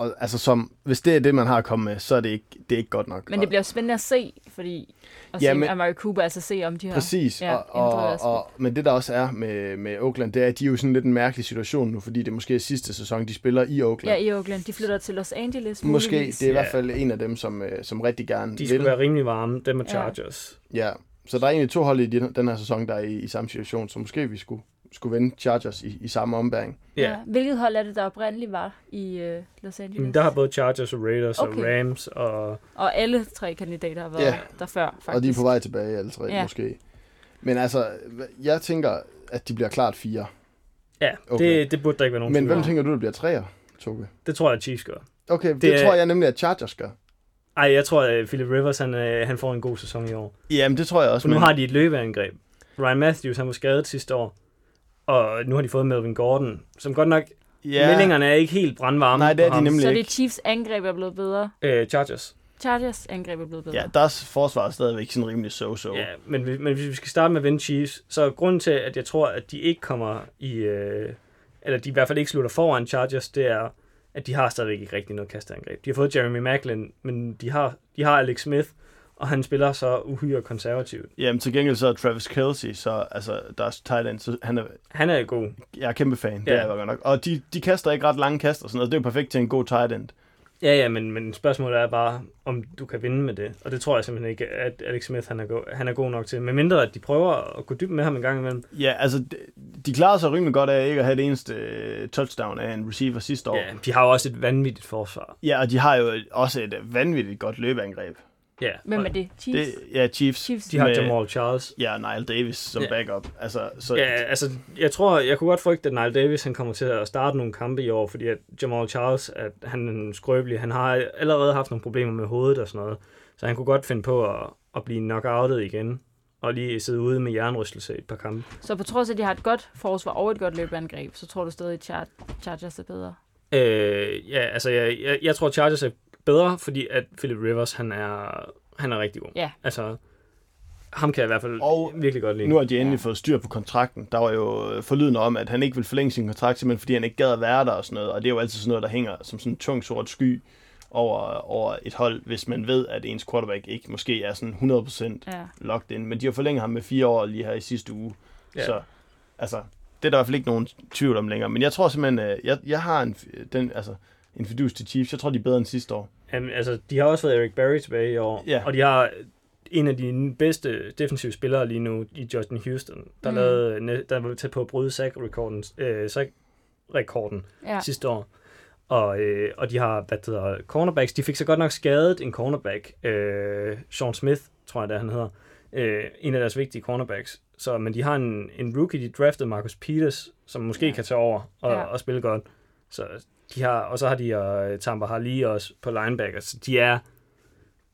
og altså som, hvis det er det, man har at komme med, så er det ikke, det er ikke godt nok. Men det bliver jo spændende at se, fordi at Ja, ja, se men-. Amari Cooper, altså se om de har... Præcis, Ja, ja, og, og, og, men det der også er med, med Oakland, det er, at de er jo sådan lidt en mærkelig situation nu, fordi det måske er sidste sæson, de spiller i Ja, Oakland. i Oakland. De flytter til Los Angeles, Måske, muligvis. det er i Ja. hvert fald en af dem, som, øh, som rigtig gerne De vil. skulle være rimelig varme, dem og Ja. Chargers. Ja, så der er egentlig to hold i den den her sæson, der er i, i samme situation, så måske vi skulle, skulle vende Chargers i, i samme ombæring. Ja. Ja. Hvilket hold er det, der oprindeligt var i uh, Los Angeles? Jamen, der har både Chargers og Raiders Okay. og Rams og... Og alle tre kandidater har været Ja. der før, faktisk. Og de er på vej tilbage, alle tre, Ja. måske. Men altså, jeg tænker, at de bliver klart fire. Ja, Okay. det, det burde der ikke være nogen Men hvem tænker du, der bliver treer, Toge? Det tror jeg, at Chiefs gør. Okay, det, Det tror jeg nemlig, at Chargers gør. Ej, jeg tror, at Philip Rivers, han, øh, han får en god sæson i år. Jamen, det tror jeg også. For nu har de et løbeangreb. Ryan Matthews, han var skadet sidste år. Og nu har de fået Melvin Gordon, som godt nok... Ja. Meldingerne er ikke helt brandvarme. Nej, det er de nemlig Så det er. Chiefs angreb er blevet bedre. Øh, Chargers. Chargers angreb er blevet bedre. Ja, der er forsvaret stadigvæk sådan rimelig so-so. Ja, men, men hvis vi skal starte med at vinde Chiefs, så er grunden til, at jeg tror, at de ikke kommer i... Øh, eller de i hvert fald ikke slutter foran Chargers, det er, at de har stadigvæk ikke rigtig noget kasteangreb. De har fået Jeremy Macklin, men de har, de har Alex Smith, og han spiller så uhyre konservativt. Jamen, til gengæld så er Travis Kelsey, så altså, der er tight end, så han er, Han er god. jeg er kæmpe fan, det Ja. er jeg godt nok. Og de, de kaster ikke ret lange kast og sådan noget, det er jo perfekt til en god tight end. Ja, ja, men, men spørgsmålet er bare, om du kan vinde med det. Og det tror jeg simpelthen ikke, at Alex Smith han er, go- han er god nok til. Men mindre, at de prøver at gå dybt med ham en gang imellem. Ja, altså, de, de klarede sig rimelig godt af ikke at have det eneste øh, touchdown af en receiver sidste år. Ja, de har jo også et vanvittigt forsvar. Ja, og de har jo også et vanvittigt godt løbeangreb. Ja, Hvem er det? Chiefs? Det, ja, Chiefs. Chiefs. De har med- Jamal Charles. Ja, Nile Davis som Ja. backup. Altså, så, Ja, altså, jeg tror, jeg kunne godt frygte, at Nile Davis han kommer til at starte nogle kampe i år, fordi at Jamal Charles, at han er en skrøbelig. Han har allerede haft nogle problemer med hovedet og sådan noget. Så han kunne godt finde på at, at blive knockoutet igen, og lige sidde ude med jernrystelse et par kampe. Så på trods af, at de har et godt forsvar og et godt løbeangreb, så tror du stadig, at Char- Chargers er bedre? Øh, ja, altså, jeg, jeg, jeg tror, Chargers er bedre, fordi at Philip Rivers, han er, han er rigtig god. Ja. Altså, ham kan jeg i hvert fald Og virkelig godt lide. Nu har de endelig Ja. fået styr på kontrakten. Der var jo forlydende om, at han ikke vil forlænge sin kontrakt, simpelthen fordi han ikke gad at være der og sådan noget. Og det er jo altid sådan noget, der hænger som sådan en tung sort sky over, over et hold, hvis man ved, at ens quarterback ikke måske er sådan 100% Ja. locked in. Men de har forlænget ham med fire år lige her i sidste uge. Ja. Ja. Så altså, det er der i hvert fald ikke nogen tvivl om længere. Men jeg tror simpelthen, øh, jeg, jeg har en, den, altså, en fidus til Chiefs. Jeg tror, de er bedre end sidste år. Jamen, altså, de har også fået Eric Berry tilbage i år, Ja. og de har en af de bedste defensive spillere lige nu i Justin Houston, der, Mm. lavede, der var tæt på at bryde sack-rekorden, øh, sack-rekorden Ja. ja. sidste år. Og, øh, og de har, hvad hedder, cornerbacks. De fik så godt nok skadet en cornerback, øh, Sean Smith, tror jeg det er, han hedder, øh, en af deres vigtige cornerbacks. Så, men de har en, en rookie, de draftede Marcus Peters, som måske Ja. kan tage over og, ja. og spille godt. Så de har, og så har de uh, Tampa Harley også på linebackers. De er,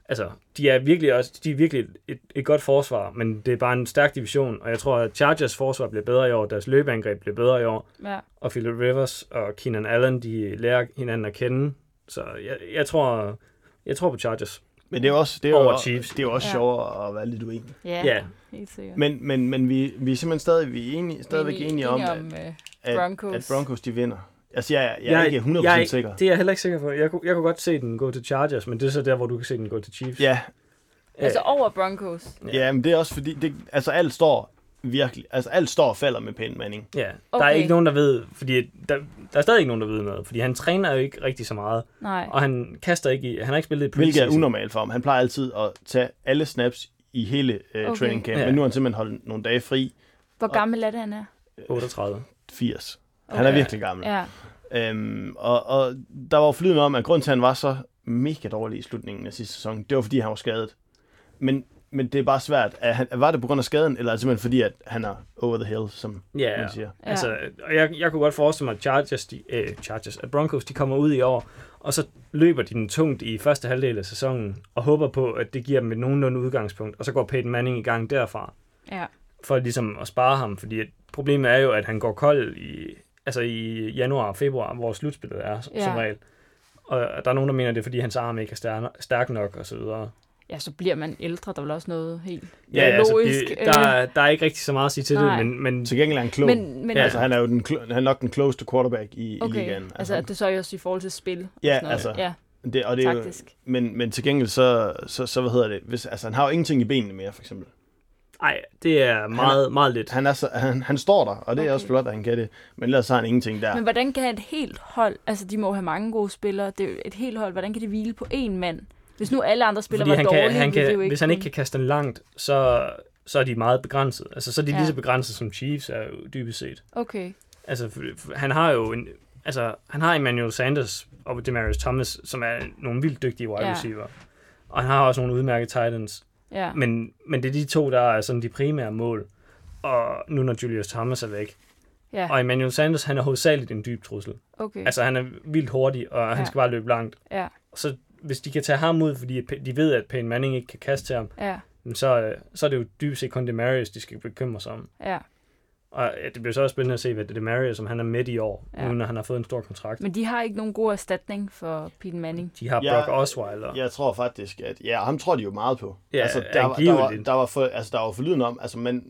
altså, de er virkelig også, de er virkelig et, et godt forsvar, men det er bare en stærk division, og jeg tror, at Chargers forsvar bliver bedre i år, deres løbeangreb bliver bedre i år, ja. og Philip Rivers og Keenan Allen, de lærer hinanden at kende. Så jeg, jeg tror, jeg tror på Chargers. Men det er jo også, det er jo, Over også- Chiefs. Det er jo også Ja. sjovere at være lidt uenig. Ja, Ja. helt sikkert. Men, men, men vi, vi er simpelthen stadig, vi er enige, stadigvæk Vi er enige om, om at, øh, at, Broncos. at Broncos de vinder. Altså, jeg, jeg, jeg er ikke 100% jeg, sikker. Det er jeg heller ikke sikker på. Jeg, kunne- jeg kunne godt se den gå til Chargers, men det er så der, hvor du kan se den gå til Chiefs. Ja, Altså over Broncos. Ja. ja, men det er også fordi, det, altså alt står virkelig, altså alt står og falder med Peyton Manning. Ja, der Okay. er ikke nogen, der ved, fordi der, der er stadig ikke nogen, der ved noget, fordi han træner jo ikke rigtig så meget, Nej. og han kaster ikke i, han har ikke spillet i Hvilket er preseason. unormalt for ham. Han plejer altid at tage alle snaps i hele uh, Okay. training camp, Ja. men nu har han simpelthen holdt nogle dage fri. Hvor gammel er det, han er? 38. 80. Okay. Han er virkelig gammel. Ja. Øhm, og, og der var jo forlydende om, at grund til, at han var så mega dårlig i slutningen af sidste sæson, det var, fordi han var skadet. Men, men det er bare svært. Er han, var det på grund af skaden, eller er det simpelthen fordi, at han er over the hill, som Ja, man siger? Ja. altså, og jeg, jeg kunne godt forestille mig, at Chargers, de, øh, Chargers, at Broncos, de kommer ud i år, og så løber de den tungt i første halvdel af sæsonen, og håber på, at det giver dem et nogenlunde udgangspunkt, og så går Peyton Manning i gang derfra, Ja. for ligesom at spare ham, fordi at problemet er jo, at han går kold i, altså i januar og februar, hvor slutspillet er, ja. Som regel. Og der er nogen, der mener, det er, fordi hans arm ikke er stærk, stærk nok, og så videre. ja, så bliver man ældre. Der er vel også noget helt Ja, altså, det, der, er- der er ikke rigtig så meget at sige til Nej. det, men, men Til gengæld er han klog. men, men Ja. Altså, han er jo den, klo- han er nok den klogeste quarterback i, okay, i ligaen. altså at det så er også i forhold til spil. og Ja, sådan noget. altså, Ja, det, og det er jo, taktisk. men, men til gengæld, så, så, så hvad hedder det, hvis, altså, han har jo ingenting i benene mere, for eksempel. Ej, det er meget, meget lidt. Han, er så, han, han står der, og det er Okay. også flot, at han kan det, men ellers har han ingenting der. Men hvordan kan et helt hold, altså de må have mange gode spillere, det er et helt hold, hvordan kan de hvile på én mand? Hvis nu alle andre spillere Fordi var han dårlige, kan, han ville det jo kan, ikke hvis han ikke kan kaste den langt, så, så er de meget begrænset. Altså, så er de Ja. lige så begrænset som Chiefs er jo dybest set. Okay, Altså, han har jo en, altså, han har Emmanuel Sanders og Demarius Thomas, som er nogle vildt dygtige wide Ja. receiver. Og han har også nogle udmærkede Titans. Ja. Men, men det er de to, der er sådan de primære mål. Og nu når Julius Thomas er væk. ja. Og Emmanuel Sanders, han er hovedsageligt en dyb trussel. Okay, Altså, han er vildt hurtig, og han Ja. skal bare løbe langt. ja, Så hvis de kan tage ham ud, fordi de ved, at Peyton Manning ikke kan kaste til ham, ja, så, øh, så er det jo dybest set kun Demarius, de skal bekymre sig om. ja. Og ja, det bliver så også spændende at se, hvad det er Demarius, som han er midt i år, Ja. nu når han har fået en stor kontrakt. Men de har ikke nogen god erstatning for Peyton Manning. De har Ja, Brock Osweiler. Jeg tror faktisk, at ja, ham tror de jo meget på. Ja, altså, der, var, der, var, der, var for, altså, der var forlyden om, altså, men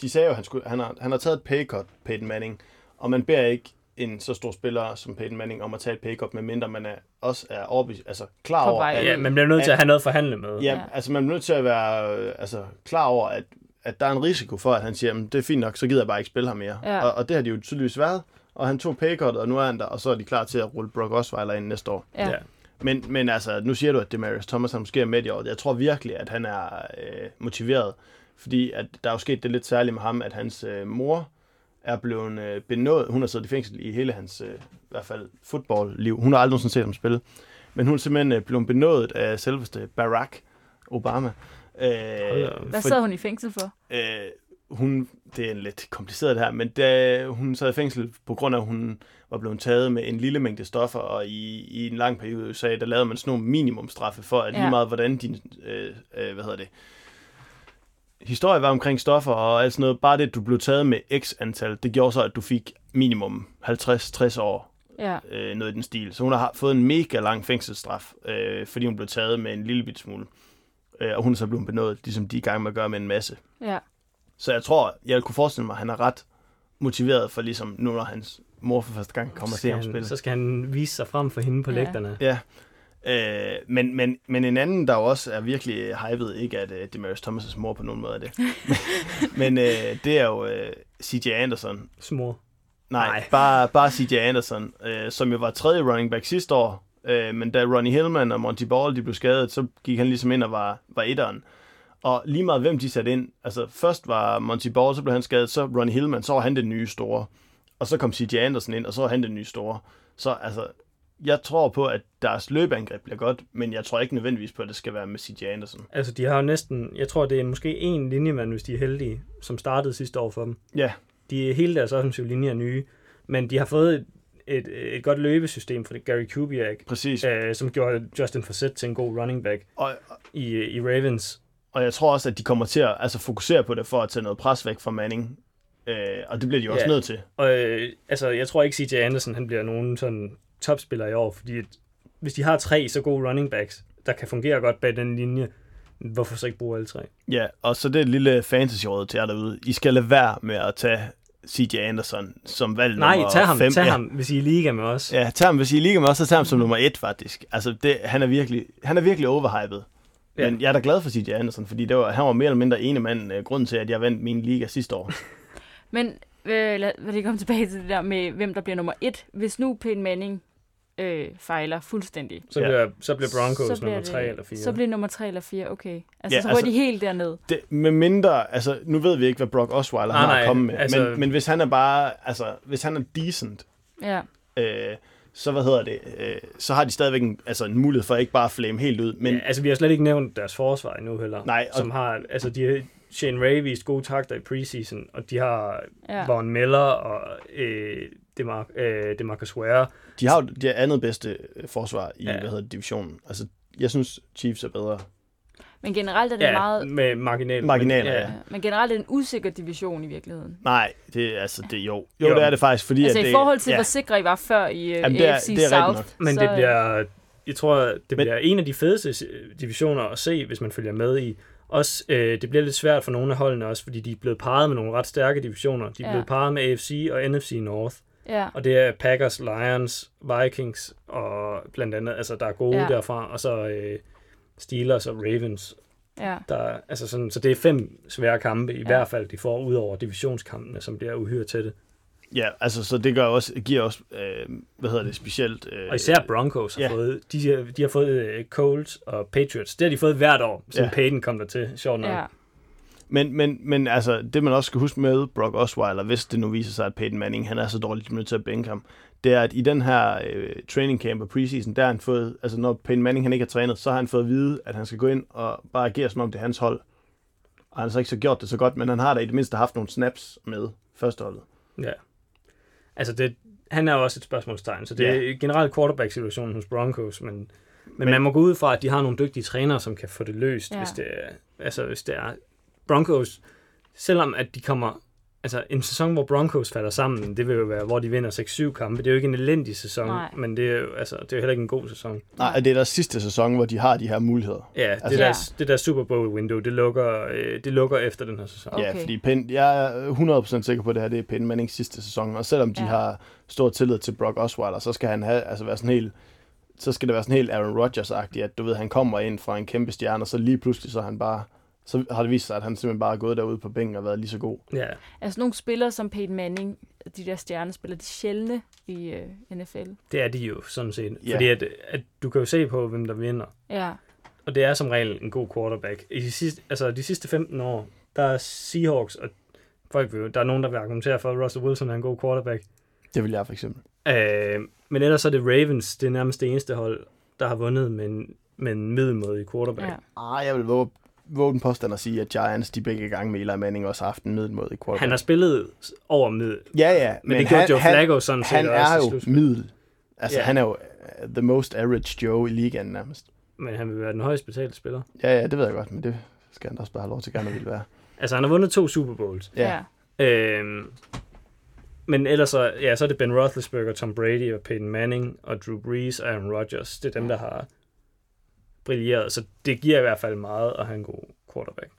de sagde jo, at han, skulle, han, har, han har taget et pay cut, Peyton Manning, og man beder ikke en så stor spiller som Peyton Manning om at tage et pay cut, medmindre man er, også er overbevist, altså klar over, at, Ja, man bliver nødt til at have noget at forhandle med. ja, Ja. altså man er nødt til at være øh, altså, klar over, at, at der er en risiko for, at han siger, "Jamen, det er fint nok, så gider jeg bare ikke spille ham mere. Ja. Og, og det har de jo tydeligvis været, og han tog pay cut, og nu er han der, og så er de klar til at rulle Brock Osweiler ind næste år. Ja. Ja. Men, men altså, nu siger du, at Demarius Thomas han måske er med i år. Jeg tror virkelig, at han er øh, motiveret, fordi at der er jo sket det lidt særligt med ham, at hans øh, mor er blevet øh, benådet. Hun har siddet i fængsel i hele hans, øh, i hvert fald, fodboldliv. Hun har aldrig nogensinde set ham spille. Men hun er simpelthen øh, blevet benådet af selveste Barack Obama. Øh. Hvad for- sad hun i fængsel for? øh, hun, det er en lidt kompliceret det her, men da hun sad i fængsel på grund af, at hun var blevet taget med en lille mængde stoffer, og i, i en lang periode i USA, der lavede man sådan nogle minimumstraffe for, at lige Ja. meget hvordan din, øh, øh, hvad hedder det, historie var omkring stoffer og alt sådan noget, bare det, at du blev taget med x antal, det gjorde så, at du fik minimum 50-60 år, Ja. øh, noget i den stil. Så hun har fået en mega lang fængselsstraf, øh, fordi hun blev taget med en lille bit smule. Øh, og hun er så blevet benådet, ligesom de er i gang med at gøre med en masse. Ja. Så jeg tror, jeg kunne forestille mig, at han er ret motiveret for ligesom nu, når hans mor for første gang kommer og ser ham spille. så skal han vise sig frem for hende på Ja. lægterne. Ja. Øh, men, men, men en anden, der jo også er virkelig hyped, ikke at uh, Demarius Thomas' mor på nogen måde er det. men øh, det er jo uh, CJ Anderson. Smor. Nej, Nej. Nej. Bare, bare CJ Anderson, øh, som jo var tredje running back sidste år. Øh, men da Ronnie Hillman og Monty Ball de blev skadet, så gik han ligesom ind og var, var etteren. Og lige meget hvem de satte ind, altså først var Monty Ball, så blev han skadet, så Ronnie Hillman, så var han den nye store. Og så kom CJ Anderson ind, og så var han den nye store. Så altså, jeg tror på, at deres løbeangreb bliver godt, men jeg tror ikke nødvendigvis på, at det skal være med CJ Anderson. Altså, de har jo næsten, jeg tror, det er måske en linjemand, hvis de er heldige, som startede sidste år for dem. Ja, De hele deres offensive linje er nye, men de har fået et, et, godt løbesystem fra Gary Kubiak, præcis. øh, som gjorde Justin Forsett til en god running back Og, i, i Ravens. og jeg tror også, at de kommer til at altså, fokusere på det, for at tage noget pres væk fra Manning. Øh, og det bliver de også Ja. nødt til. Og øh, altså, jeg tror ikke, CJ Anderson han bliver nogen sådan topspiller i år, fordi at, hvis de har tre så gode running backs, der kan fungere godt bag den linje, hvorfor så ikke bruge alle tre? Ja, og så det er et lille fantasy til jer derude. I skal lade være med at tage CJ Anderson som valg Nej, nummer tag ham, fem. tag ja. ham, hvis I er liga med os. Ja, tag ham, hvis I er liga med os, så tag ham som nummer et, faktisk. Altså, det, han, er virkelig, han er virkelig overhyped. Ja. Men jeg er da glad for CJ Anderson, fordi det var, han var mere eller mindre ene mand uh, grunden til, at jeg vandt min liga sidste år. Men øh, lad, lad lige komme tilbage til det der med, hvem der bliver nummer et. Hvis nu Peyton Manning øh, fejler fuldstændig, Så, Ja. bliver, så bliver Broncos så bliver nummer tre det, eller fire. Så bliver nummer tre eller fire, okay. Altså, Ja, så altså- de helt derned. Det, med mindre, altså, nu ved vi ikke, hvad Brock Osweiler Nej, har nej, at komme med, altså- men, men hvis han er bare, altså, hvis han er decent, Ja, øh, så hvad hedder det, øh, så har de stadigvæk en, altså, en mulighed for ikke bare at flame helt ud, men ja, altså, vi har slet ikke nævnt deres forsvar endnu heller. Nej, og- Som har, altså, de Shane Ray vist gode takter i preseason, og de har ja. Von Miller og øh, Demar, øh, Demarcus Ware. De har jo det andet bedste øh, forsvar i, ja. Hvad hedder divisionen. Altså, jeg synes, Chiefs er bedre. Men generelt er det Ja, meget... med marginal. Marginaler, men, ja. Ja, men generelt er det en usikker division i virkeligheden. Nej, det er altså, det jo. Jo, Jo. det er det faktisk, fordi Altså at i det, forhold til, ja, hvor sikre I var før i uh, Jamen, det er- AFC det er South. nok. Men så, det bliver, jeg tror, det Men- bliver en af de fedeste divisioner at se, hvis man følger med i. Også, øh, det bliver lidt svært for nogle af holdene også, fordi de er blevet parret med nogle ret stærke divisioner. De er Ja. blevet parret med AFC og NFC North. Ja, Og det er Packers, Lions, Vikings og blandt andet, altså der er gode Ja. derfra, og så øh, Steelers og Ravens. ja. Der, altså sådan, så det er fem svære kampe, i Ja. hvert fald, de får ud over divisionskampene, som bliver uhyre tætte. ja, altså, så det gør også, giver også, øh, hvad hedder det, specielt... Øh, Og især Broncos har ja. fået, de, har- de har fået øh, Colts og Patriots. Det har de fået hvert år, siden Ja. ja. Peyton kom der til, sjovt nok. ja. Men, men, men altså, det man også skal huske med Brock Osweiler, hvis det nu viser sig, at Peyton Manning han er så dårlig, at de er nødt til at bænke ham, det er, at i den her øh, training camp og preseason, der har han fået, altså når Peyton Manning han ikke har trænet, så har han fået at vide, at han skal gå ind og bare agere, som om det er hans hold. Og han har så ikke så gjort det så godt, men han har da i det mindste haft nogle snaps med førsteholdet. Ja. Altså, det, han er jo også et spørgsmålstegn, så det er generelt quarterback-situationen hos Broncos, men, men, men man må gå ud fra, at de har nogle dygtige trænere, som kan få det løst, Ja. ja. hvis, det er, altså, hvis det er Broncos, selvom at de kommer altså en sæson, hvor Broncos falder sammen, det vil jo være, hvor de vinder 6-7 kampe. Det er jo ikke en elendig sæson, Nej. men det er jo altså, det er jo heller ikke en god sæson. Nej, det er deres sidste sæson, hvor de har de her muligheder. Ja, det, Altså- der, Ja. det der Super Bowl-window, det lukker, øh, det lukker efter den her sæson. Okay. Ja, fordi Penn, jeg er 100% sikker på, at det her det er Penn Mannings sidste sæson. Og selvom de ja. har stor tillid til Brock Osweiler, så skal han have, altså være sådan helt, så skal det være sådan helt Aaron Rodgers-agtigt, at du ved, han kommer ind fra en kæmpe stjerne, og så lige pludselig, så er han bare, så har det vist sig, at han simpelthen bare er gået derude på bænken og været lige så god. Ja, Altså nogle spillere som Peyton Manning, de der stjernespillere, de er sjældne i uh, NFL. det er de jo sådan set. Ja. Fordi at, at du kan jo se på, hvem der vinder. Ja, Og det er som regel en god quarterback. I de sidste, altså de sidste 15 år, der er Seahawks, og folk vil, der er nogen, der vil argumentere for, at Russell Wilson er en god quarterback. Det vil jeg for eksempel. Øh, men ellers er det Ravens, det er nærmest det eneste hold, der har vundet med en, med en middelmådig quarterback. ja. Ah, jeg vil våge, våge den påstand at sige, at Giants, de begge gange med Eli Manning også har haft en middelmåde i quarterback. Han har spillet over middel, Ja, ja. men, det gjorde Joe Flacco sådan set han også er jo middel. Altså, Ja. han er jo uh, the most average Joe i ligaen nærmest. Men han vil være den højst betalte spiller. Ja, ja, det ved jeg godt, men det skal han da også bare have lov til gerne at ville være. Altså, han har vundet to Super Bowls. Ja. ja. Øhm, men ellers så, ja, så er det Ben Roethlisberger, Tom Brady og Peyton Manning og Drew Brees og Aaron Rodgers. Det er dem, der har brilleret. Så det giver i hvert fald meget at have en god quarterback.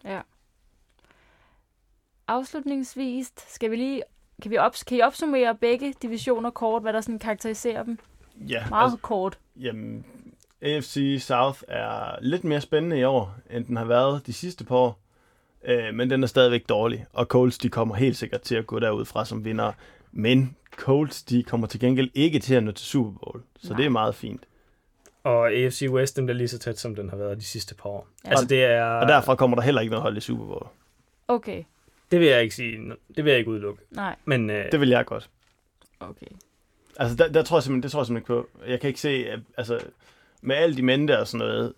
Afslutningsvis skal vi lige, kan, vi op, kan I opsummere begge divisioner kort, hvad der sådan karakteriserer dem? Ja, Meget altså, kort. jamen, AFC South er lidt mere spændende i år, end den har været de sidste par år. Øh, men den er stadigvæk dårlig, og Colts de kommer helt sikkert til at gå derud fra som vinder. Men Colts de kommer til gengæld ikke til at nå til Super Bowl, så Nej. det er meget fint. Og AFC West, den bliver lige så tæt, som den har været de sidste par år. Ja. Altså, det er... Og derfra kommer der heller ikke noget hold i Super Bowl. Okay, Det vil jeg ikke sige. Det vil jeg ikke udelukke. nej, Men øh, Det vil jeg godt. okay. Altså, der, der tror jeg simpelthen, det tror jeg simpelthen ikke på. Jeg kan ikke se, altså, med alt de mente og sådan noget,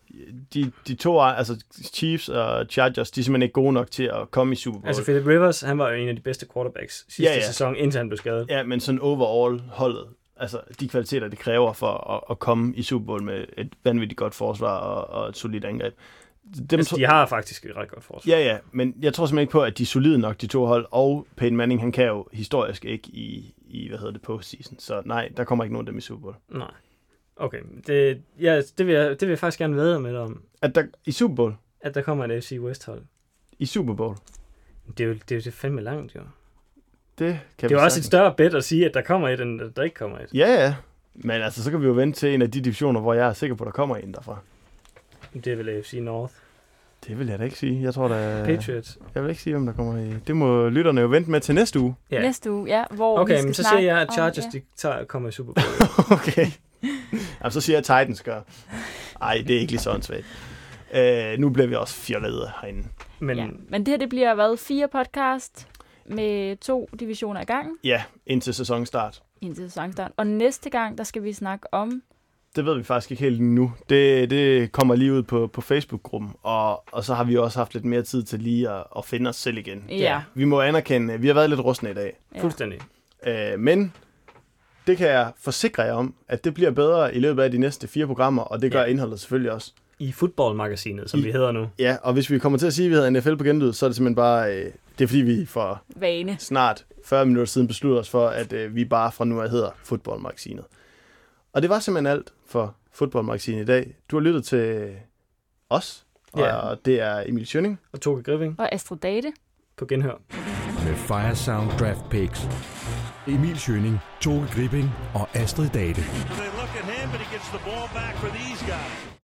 de, de to, altså Chiefs og Chargers, de er simpelthen ikke gode nok til at komme i Super Bowl. altså, Philip Rivers, han var jo en af de bedste quarterbacks sidste ja. ja. sæson, indtil han blev skadet. Ja, men sådan overall holdet, altså de kvaliteter, det kræver for at, at komme i Super Bowl med et vanvittigt godt forsvar og, og et solidt angreb. Dem Altså, de har faktisk et ret godt forsvar. Ja, ja, men jeg tror simpelthen ikke på, at de er solide nok, de to hold, og Peyton Manning, han kan jo historisk ikke i, i hvad hedder det, postseason. Så nej, der kommer ikke nogen af dem i Super Bowl. Nej. Okay, det, ja, det, vil jeg, det vil jeg faktisk gerne vide med om, At der, I Super Bowl? at der kommer et AFC West-hold. I Super Bowl? Det er jo det er jo fandme langt, jo. Det kan Det er vi jo også et større bet at sige, at der kommer et, end at der ikke kommer et. Ja, ja. Men altså, så kan vi jo vente til en af de divisioner, hvor jeg er sikker på, at der kommer en derfra. Det er vel AFC North. Det vil jeg da ikke sige. Jeg tror da... Patriots. Jeg vil ikke sige, hvem der kommer i. Det må lytterne jo vente med til næste uge. Ja. Næste uge, ja, hvor vi Okay, skal men så siger jeg, at om- Chargers ja. de tager, kommer i Super Bowl. okay. Jamen, så siger jeg, at Titans gør. Ej, det er ikke lige sådan svært. Øh, nu bliver vi også fjollet herinde. Men ja. Men det her, det bliver været fire podcast med to divisioner i gangen Ja, indtil sæsonstart. indtil sæsonstart. Og næste gang, der skal vi snakke om... Det ved vi faktisk ikke helt nu. Det, det kommer lige ud på, på Facebook-gruppen, og, og så har vi også haft lidt mere tid til lige at, at finde os selv igen. Ja. Vi må anerkende, at vi har været lidt rustne i dag. ja. fuldstændig. Øh, men det kan jeg forsikre jer om, at det bliver bedre i løbet af de næste fire programmer, og det gør Ja. indholdet selvfølgelig også. I fodboldmagasinet, som I- vi hedder nu. Ja, og hvis vi kommer til at sige, at vi hedder NFL på genlyd, så er det simpelthen bare, øh, det er fordi vi for Vane. snart 40 minutter siden besluttede os for, at øh, vi bare fra nu af hedder Fodboldmagasinet. Og det var simpelthen alt for Fodboldmagasinet i dag. Du har lyttet til os, Ja. og det er Emil Schønning. Og Toge Griving Og Astrid Date. på genhør. Med Firesound Draft Picks. Emil Schøning, Toge Gripping og Astrid Date.